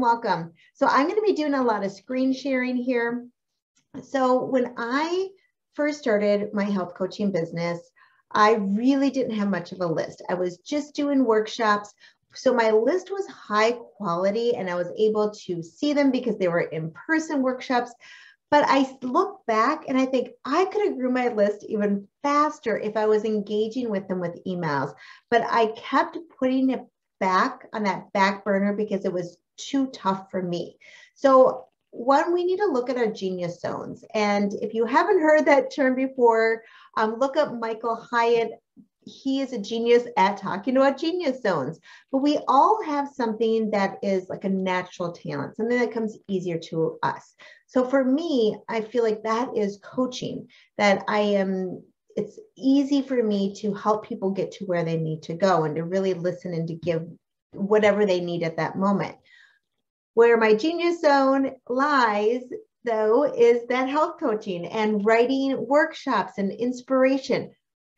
welcome. So I'm going to be doing a lot of screen sharing here. So when I first started my health coaching business, I really didn't have much of a list. I was just doing workshops. So my list was high quality and I was able to see them because they were in person workshops. But I look back and I think I could have grew my list even faster if I was engaging with them with emails. But I kept putting it back on that back burner because it was too tough for me. So one, we need to look at our genius zones. And if you haven't heard that term before, um, look up Michael Hyatt. He is a genius at talking about genius zones. But we all have something that is like a natural talent, something that comes easier to us. So for me, I feel like that is coaching, that I am it's easy for me to help people get to where they need to go and to really listen and to give whatever they need at that moment. Where my genius zone lies, though, is that health coaching and writing workshops and inspiration.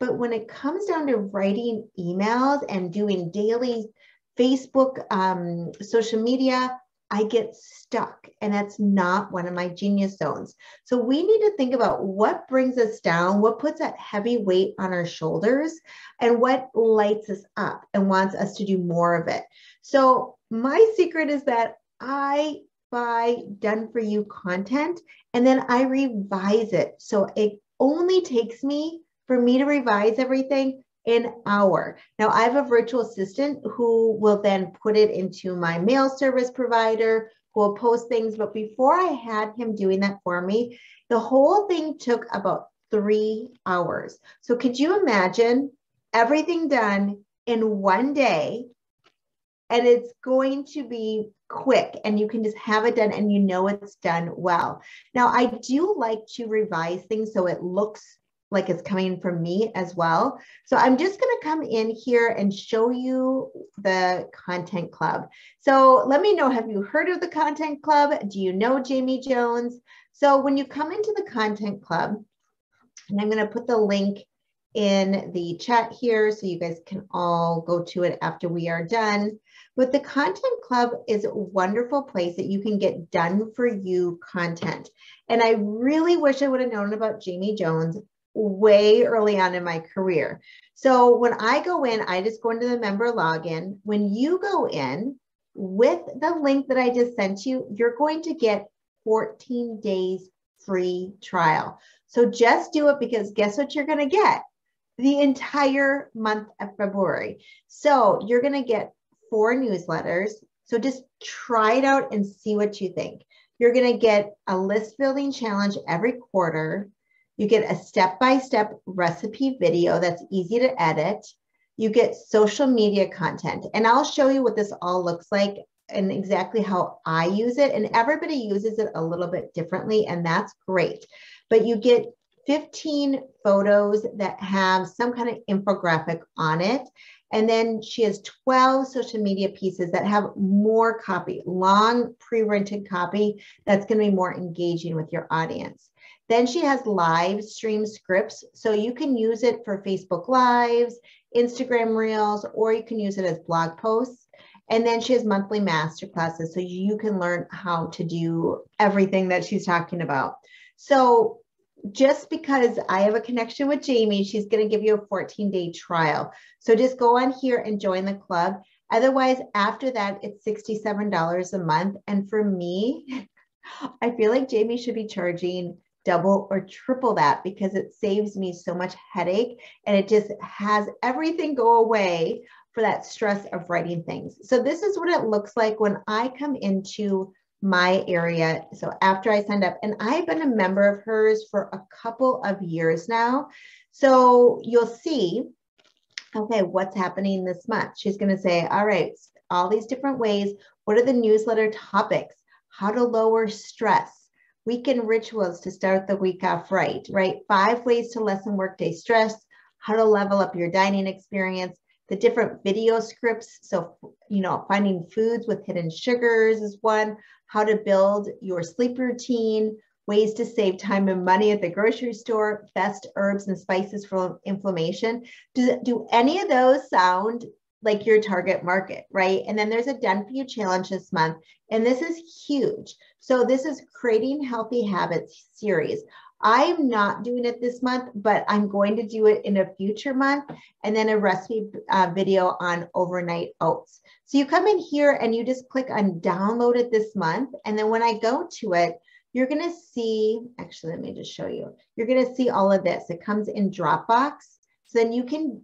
But when it comes down to writing emails and doing daily Facebook, um, social media, I get stuck, and that's not one of my genius zones. So we need to think about what brings us down, what puts that heavy weight on our shoulders, and what lights us up and wants us to do more of it. So my secret is that I buy done for you content and then I revise it. So it only takes me for me to revise everything an hour. Now, I have a virtual assistant who will then put it into my mail service provider, who will post things. But before I had him doing that for me, the whole thing took about three hours. So, could you imagine everything done in one day? And it's going to be quick and you can just have it done and you know it's done well. Now, I do like to revise things so it looks like it's coming from me as well. So I'm just going to come in here and show you the content club. So let me know, have you heard of the content club? Do you know Jamie Jones? So when you come into the content club, and I'm going to put the link in the chat here so you guys can all go to it after we are done. But the Content Club is a wonderful place that you can get done for you content. And I really wish I would have known about Jamie Jones way early on in my career. So when I go in, I just go into the member login. When you go in with the link that I just sent you, you're going to get 14 days free trial. So just do it because guess what you're going to get? The entire month of February. So you're going to get four newsletters. So just try it out and see what you think. You're going to get a list building challenge every quarter. You get a step by step recipe video that's easy to edit. You get social media content. And I'll show you what this all looks like and exactly how I use it. And everybody uses it a little bit differently, and that's great. But you get 15 photos that have some kind of infographic on it. And then she has 12 social media pieces that have more copy, long pre rented copy that's going to be more engaging with your audience. Then she has live stream scripts. So you can use it for Facebook Lives, Instagram Reels, or you can use it as blog posts. And then she has monthly master classes. So you can learn how to do everything that she's talking about. So just because I have a connection with Jamie, she's going to give you a 14 day trial. So just go on here and join the club. Otherwise, after that, it's $67 a month. And for me, I feel like Jamie should be charging double or triple that because it saves me so much headache and it just has everything go away for that stress of writing things. So this is what it looks like when I come into my area. So after I signed up, and I've been a member of hers for a couple of years now. So you'll see, okay, what's happening this month? She's going to say, all right, all these different ways. What are the newsletter topics? How to lower stress weekend rituals to start the week off right, right? Five ways to lessen workday stress, how to level up your dining experience, the different video scripts. So, you know, finding foods with hidden sugars is one, how to build your sleep routine, ways to save time and money at the grocery store, best herbs and spices for inflammation. Do, do any of those sound like your target market, right? And then there's a done for you challenge this month. And this is huge. So this is creating healthy habits series. I'm not doing it this month, but I'm going to do it in a future month and then a recipe uh, video on overnight oats. So you come in here and you just click on download it this month. And then when I go to it, you're going to see, actually, let me just show you. You're going to see all of this. It comes in Dropbox. So then you can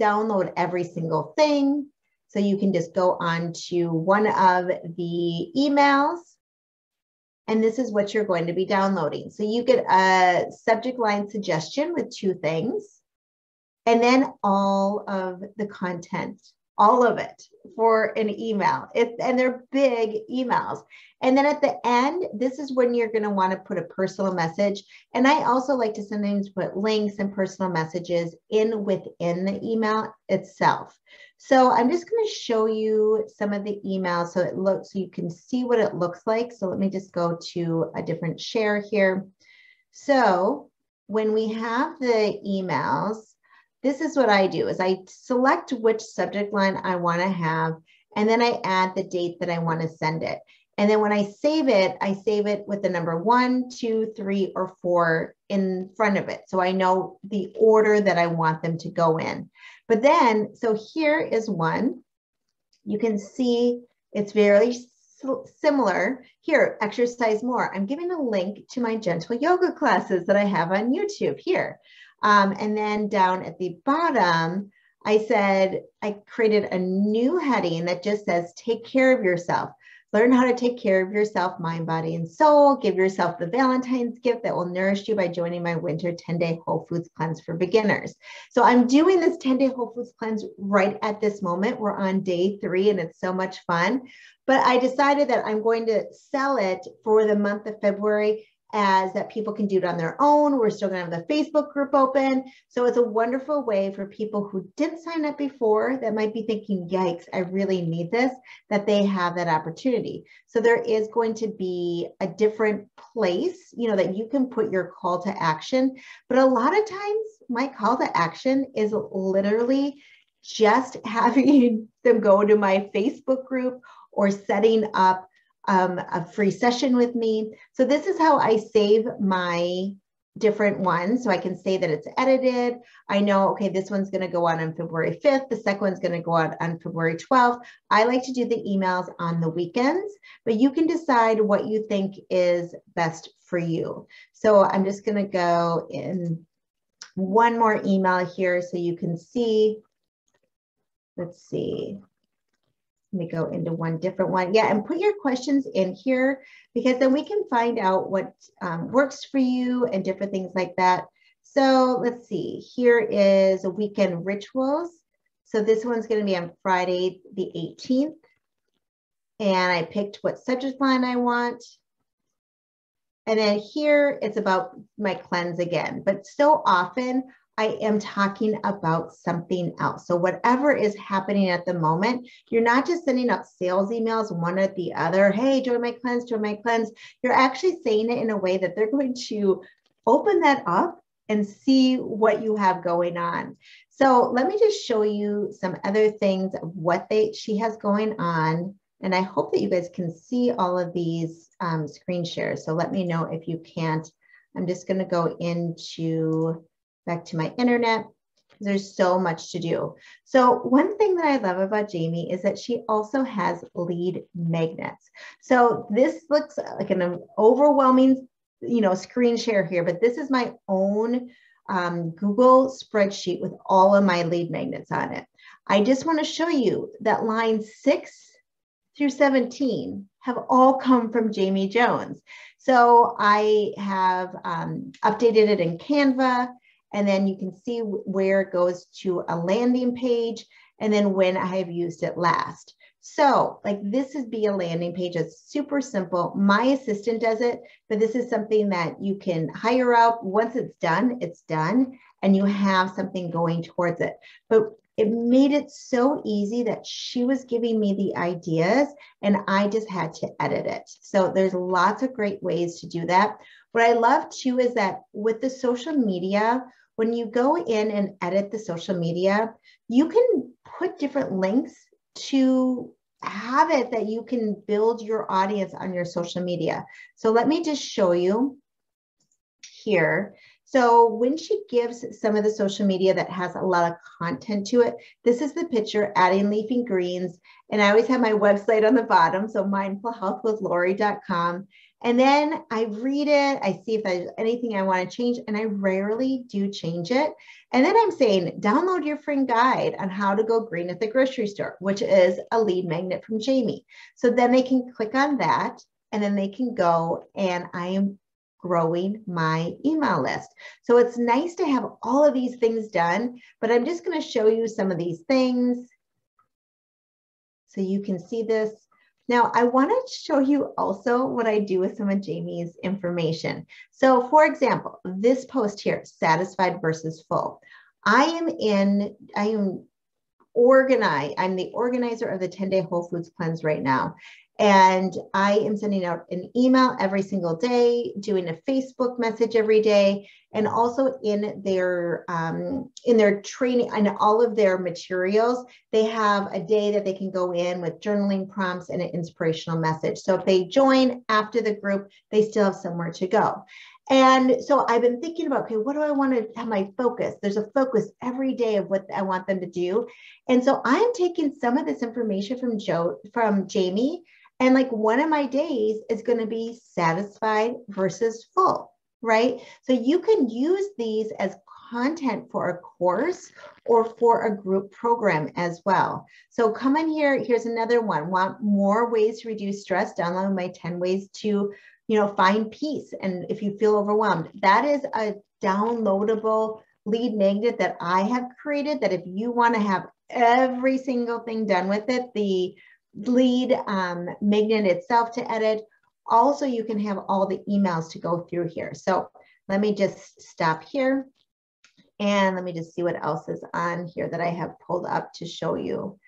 download every single thing. So you can just go on to one of the emails and this is what you're going to be downloading. So you get a subject line suggestion with two things, and then all of the content, all of it for an email. And they're big emails. And then at the end, this is when you're going to want to put a personal message. And I also like to sometimes put links and personal messages in within the email itself. So I'm just going to show you some of the emails so it looks so you can see what it looks like. So let me just go to a different share here. So when we have the emails, this is what I do is I select which subject line I want to have, and then I add the date that I want to send it. And then when I save it, I save it with the number one, two, three, or four in front of it. So I know the order that I want them to go in. But then, so here is one. You can see it's very similar. Here, exercise more. I'm giving a link to my gentle yoga classes that I have on YouTube here. Um, and then down at the bottom, I said, I created a new heading that just says, take care of yourself. Learn how to take care of yourself, mind, body, and soul. Give yourself the Valentine's gift that will nourish you by joining my winter 10 day Whole Foods cleanse for beginners. So I'm doing this 10 day Whole Foods cleanse right at this moment. We're on day three and it's so much fun. But I decided that I'm going to sell it for the month of February as that people can do it on their own. We're still going to have the Facebook group open. So it's a wonderful way for people who didn't sign up before that might be thinking, yikes, I really need this, that they have that opportunity. So there is going to be a different place, you know, that you can put your call to action. But a lot of times my call to action is literally just having them go to my Facebook group or setting up um, a free session with me. So this is how I save my different ones. So I can say that it's edited. I know, okay, this one's going to go on on February 5th. The second one's going to go out on February 12th. I like to do the emails on the weekends, but you can decide what you think is best for you. So I'm just going to go in one more email here so you can see. Let's see. Let me go into one different one. Yeah, and put your questions in here because then we can find out what um, works for you and different things like that. So let's see, here is a weekend rituals. So this one's gonna be on Friday the 18th. And I picked what subject line I want. And then here it's about my cleanse again. But so often I am talking about something else. So, whatever is happening at the moment, you're not just sending out sales emails one at the other. Hey, join my cleanse, join my cleanse. You're actually saying it in a way that they're going to open that up and see what you have going on. So, let me just show you some other things of what they she has going on. And I hope that you guys can see all of these um, screen shares. So let me know if you can't. I'm just going to go into back to my internet. There's so much to do. So one thing that I love about Jamie is that she also has lead magnets. So this looks like an overwhelming, you know, screen share here, but this is my own um, Google spreadsheet with all of my lead magnets on it. I just want to show you that line six through 17 have all come from Jamie Jones. So I have um, updated it in Canva and then you can see where it goes to a landing page and then when I have used it last. So like this is be a landing page. It's super simple. My assistant does it, but this is something that you can hire out. Once it's done, it's done and you have something going towards it. But it made it so easy that she was giving me the ideas and I just had to edit it. So there's lots of great ways to do that. What I love too is that with the social media, when you go in and edit the social media, you can put different links to have it that you can build your audience on your social media. So let me just show you here. So when she gives some of the social media that has a lot of content to it, this is the picture adding leafy greens. And I always have my website on the bottom. So mindfulhealthwithlori.com. And then I read it, I see if there's anything I want to change, and I rarely do change it. And then I'm saying, download your free guide on how to go green at the grocery store, which is a lead magnet from Jamie. So then they can click on that and then they can go and I am growing my email list. So it's nice to have all of these things done, but I'm just going to show you some of these things so you can see this. Now, I want to show you also what I do with some of Jamie's information. So, for example, this post here, satisfied versus full. I am in, I am organized, I'm the organizer of the 10 day Whole Foods cleanse right now. And I am sending out an email every single day, doing a Facebook message every day, and also in their um, in their training and all of their materials, they have a day that they can go in with journaling prompts and an inspirational message. So if they join after the group, they still have somewhere to go. And so I've been thinking about, okay, what do I want to have my focus? There's a focus every day of what I want them to do. And so I'm taking some of this information from Joe, from Jamie, and like one of my days is going to be satisfied versus full, right? So you can use these as content for a course or for a group program as well. So come in here. Here's another one. Want more ways to reduce stress? Download my 10 ways to, you know, find peace. And if you feel overwhelmed, that is a downloadable lead magnet that I have created that if you want to have every single thing done with it, the lead um, magnet itself to edit. Also, you can have all the emails to go through here. So let me just stop here. And let me just see what else is on here that I have pulled up to show you.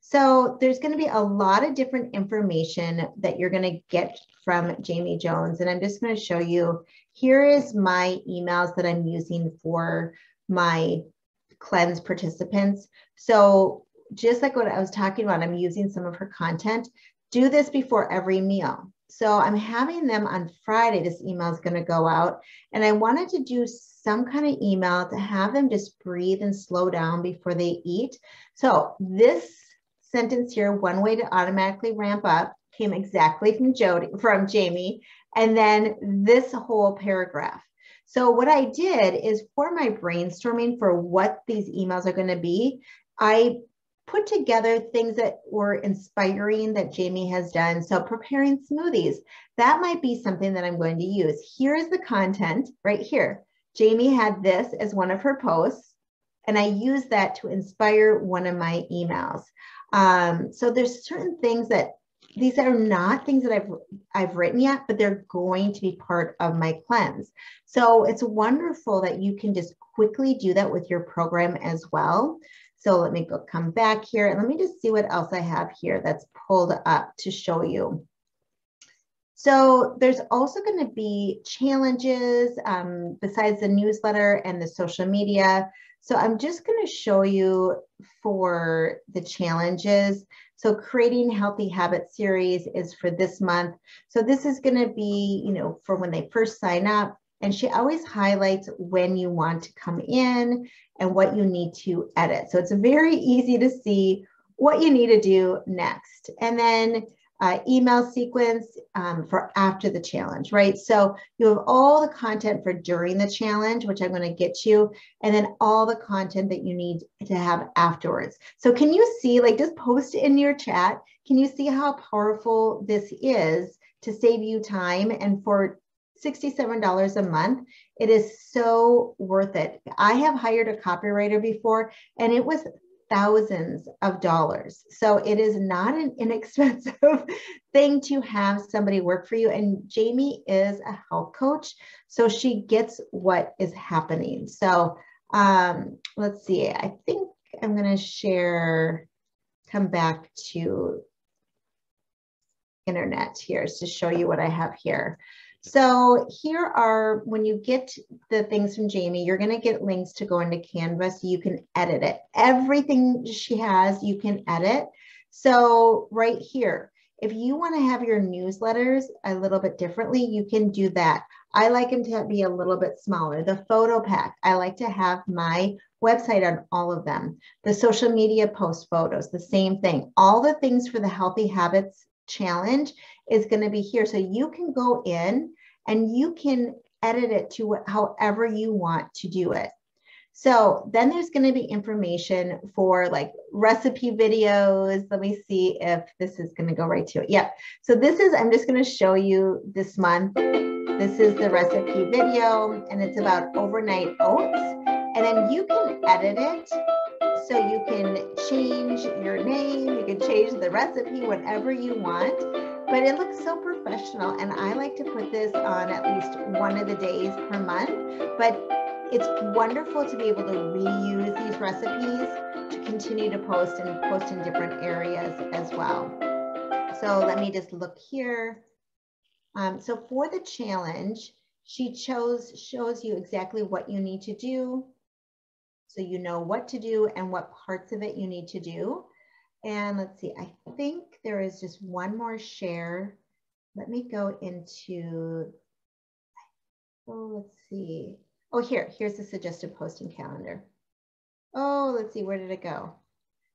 So there's going to be a lot of different information that you're going to get from Jamie Jones. And I'm just going to show you, here is my emails that I'm using for my cleanse participants. So just like what I was talking about, I'm using some of her content. Do this before every meal. So I'm having them on Friday. This email is going to go out. And I wanted to do some kind of email to have them just breathe and slow down before they eat. So this sentence here, one way to automatically ramp up, came exactly from Jody, from Jamie. And then this whole paragraph. So what I did is for my brainstorming for what these emails are going to be, I put together things that were inspiring that Jamie has done. So preparing smoothies, that might be something that I'm going to use. Here's the content right here. Jamie had this as one of her posts, and I used that to inspire one of my emails. Um, so there's certain things that these are not things that I've I've written yet, but they're going to be part of my cleanse. So it's wonderful that you can just quickly do that with your program as well. So let me go come back here and let me just see what else I have here that's pulled up to show you. So there's also going to be challenges um, besides the newsletter and the social media. So I'm just going to show you for the challenges. So creating healthy habit series is for this month. So this is going to be, you know, for when they first sign up. And she always highlights when you want to come in and what you need to edit. So it's very easy to see what you need to do next. And then uh, email sequence um, for after the challenge, right? So you have all the content for during the challenge, which I'm going to get you, and then all the content that you need to have afterwards. So can you see, like just post in your chat, can you see how powerful this is to save you time and for $67 a month. It is so worth it. I have hired a copywriter before and it was thousands of dollars. So it is not an inexpensive thing to have somebody work for you. And Jamie is a health coach, so she gets what is happening. So um, let's see, I think I'm going to share, come back to internet here to show you what I have here. So here are, when you get the things from Jamie, you're going to get links to go into Canva so you can edit it. Everything she has, you can edit. So right here, if you want to have your newsletters a little bit differently, you can do that. I like them to be a little bit smaller. The photo pack, I like to have my website on all of them. The social media post photos, the same thing. All the things for the Healthy Habits Challenge is going to be here. So you can go in and you can edit it to however you want to do it. So then there's going to be information for like recipe videos. Let me see if this is going to go right to it. Yep. So this is, I'm just going to show you this month. This is the recipe video and it's about overnight oats. And then you can edit it. So you can change your name, you can change the recipe, whatever you want. But it looks so professional. And I like to put this on at least one of the days per month. But it's wonderful to be able to reuse these recipes to continue to post and post in different areas as well. So let me just look here. Um, so for the challenge, she chose shows you exactly what you need to do. So you know what to do and what parts of it you need to do. And let's see, I think there is just one more share. Let me go into, oh, let's see. Oh, here, here's the suggested posting calendar. Oh, let's see, where did it go?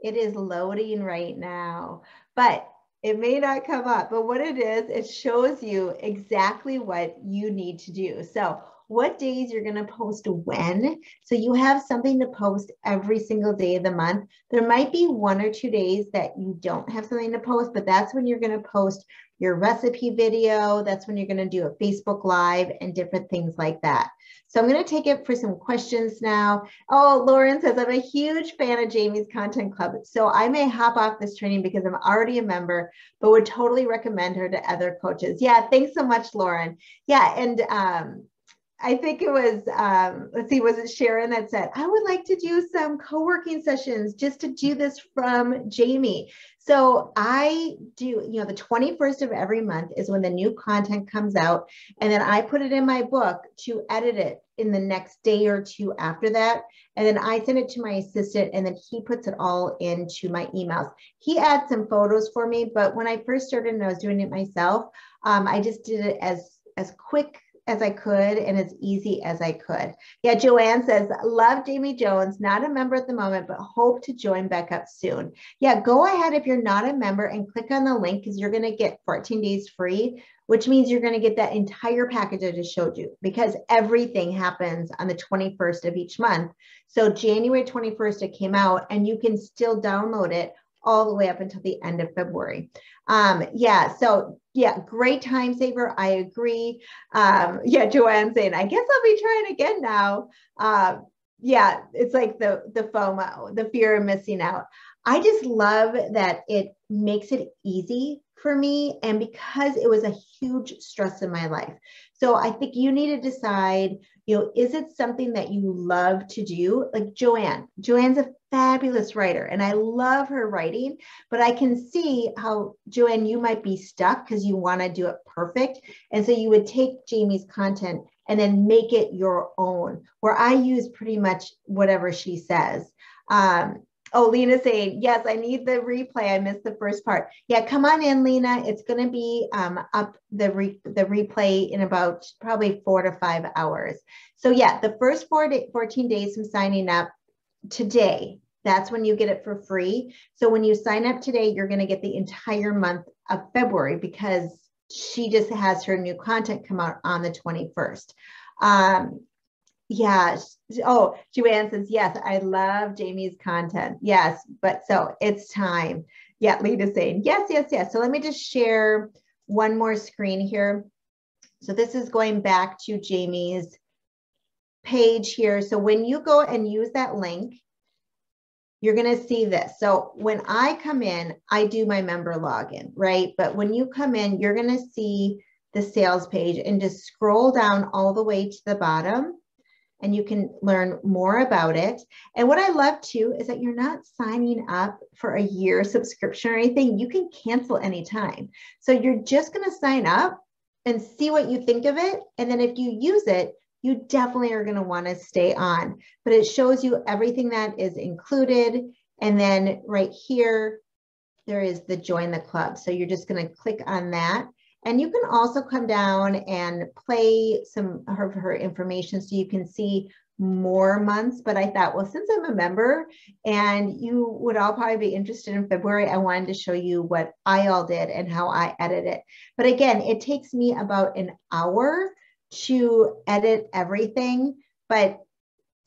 It is loading right now, but it may not come up. But what it is, it shows you exactly what you need to do. So what days you're going to post when. So you have something to post every single day of the month. There might be one or two days that you don't have something to post, but that's when you're going to post your recipe video. That's when you're going to do a Facebook Live and different things like that. So I'm going to take it for some questions now. Oh, Lauren says, I'm a huge fan of Jamie's Content Club. So I may hop off this training because I'm already a member, but would totally recommend her to other coaches. Yeah, thanks so much, Lauren. Yeah, and um, I think it was, um, let's see, was it Sharon that said, I would like to do some co working sessions just to do this from Jamie. So I do, you know, the 21st of every month is when the new content comes out. And then I put it in my book to edit it in the next day or two after that. And then I send it to my assistant and then he puts it all into my emails. He adds some photos for me, but when I first started and I was doing it myself, um, I just did it as as quick as I could and as easy as I could. Yeah, Joanne says, love Jamie Jones, not a member at the moment, but hope to join back up soon. Yeah, go ahead if you're not a member and click on the link because you're going to get 14 days free, which means you're going to get that entire package I just showed you because everything happens on the 21st of each month. So January 21st, it came out and you can still download it all the way up until the end of February. Um, yeah, so yeah, great time saver. I agree. Um, yeah, Joanne saying, I guess I'll be trying again now. Uh, yeah, it's like the the FOMO, the fear of missing out. I just love that it makes it easy for me and because it was a huge stress in my life. So I think you need to decide, you know, is it something that you love to do? Like Joanne, Joanne's a fabulous writer and I love her writing, but I can see how Joanne, you might be stuck because you want to do it perfect. And so you would take Jamie's content and then make it your own, where I use pretty much whatever she says. Um, Oh, Lena saying, yes, I need the replay. I missed the first part. Yeah, come on in, Lena. It's going to be um, up the, re- the replay in about probably four to five hours. So yeah, the first four to 14 days from signing up today, that's when you get it for free. So when you sign up today, you're going to get the entire month of February because she just has her new content come out on the 21st. Um, yeah. Oh, Joanne says, yes, I love Jamie's content. Yes, but so it's time. Yeah, Lita's saying, yes, yes, yes. So let me just share one more screen here. So this is going back to Jamie's page here. So when you go and use that link, you're going to see this. So when I come in, I do my member login, right? But when you come in, you're going to see the sales page and just scroll down all the way to the bottom and you can learn more about it. And what I love too is that you're not signing up for a year subscription or anything. You can cancel anytime. So you're just going to sign up and see what you think of it. And then if you use it, you definitely are going to want to stay on. But it shows you everything that is included. And then right here, there is the join the club. So you're just going to click on that. And you can also come down and play some of her information so you can see more months. But I thought, well, since I'm a member and you would all probably be interested in February, I wanted to show you what I all did and how I edit it. But again, it takes me about an hour to edit everything. But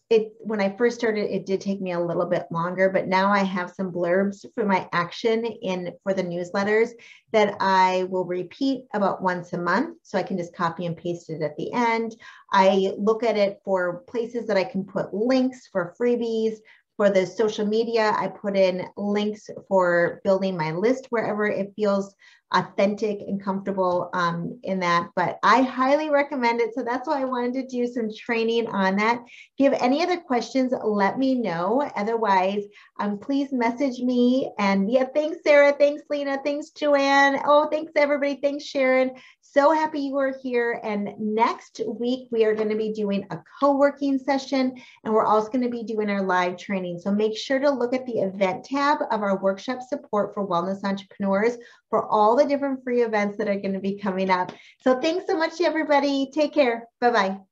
it when I first started, it did take me a little bit longer, but now I have some blurbs for my action in for the newsletters that I will repeat about once a month. So I can just copy and paste it at the end. I look at it for places that I can put links for freebies. For the social media, I put in links for building my list wherever it feels authentic and comfortable um, in that. But I highly recommend it. So that's why I wanted to do some training on that. If you have any other questions, let me know. Otherwise, um, please message me. And yeah, thanks, Sarah. Thanks, Lena. Thanks, Joanne. Oh, thanks, everybody. Thanks, Sharon. So happy you are here. And next week, we are going to be doing a co working session, and we're also going to be doing our live training. So make sure to look at the event tab of our workshop support for wellness entrepreneurs for all the different free events that are going to be coming up. So thanks so much, everybody. Take care. Bye bye.